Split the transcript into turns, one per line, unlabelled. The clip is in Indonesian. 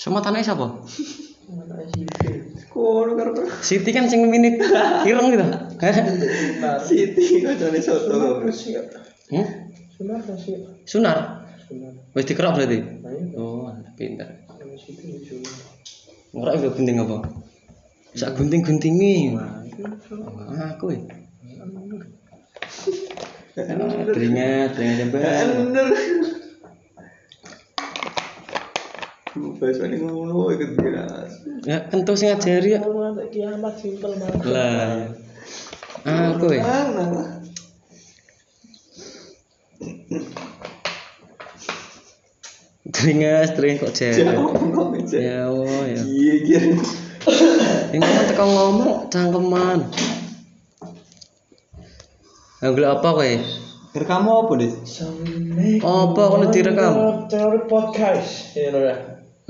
Sapa?
Mana sih?
Kono karo
Siti kan sing minit ireng gitu.
Siti kocone soto.
Hmm?
Sunar sih.
Sunar.
Sunar.
Wis dikerok berarti.
Ayo.
Oh, pinter.
Itu.
Ora iku gunting apa? Sak gunting-guntingi. Aku ya. Teringat, teringat jember.
Ini ngono ikut bilas.
Ya, ngajari ya.
Kiamat simpel banget.
Lah. Aku ya. Teringat, teringat kok jari. Ya Allah ya.
Iya iya.
Ini kan teko ngomong cangkeman. Anggel apa kowe?
Kamu apa deh?
Apa kono direkam?
Teori podcast. Ya udah.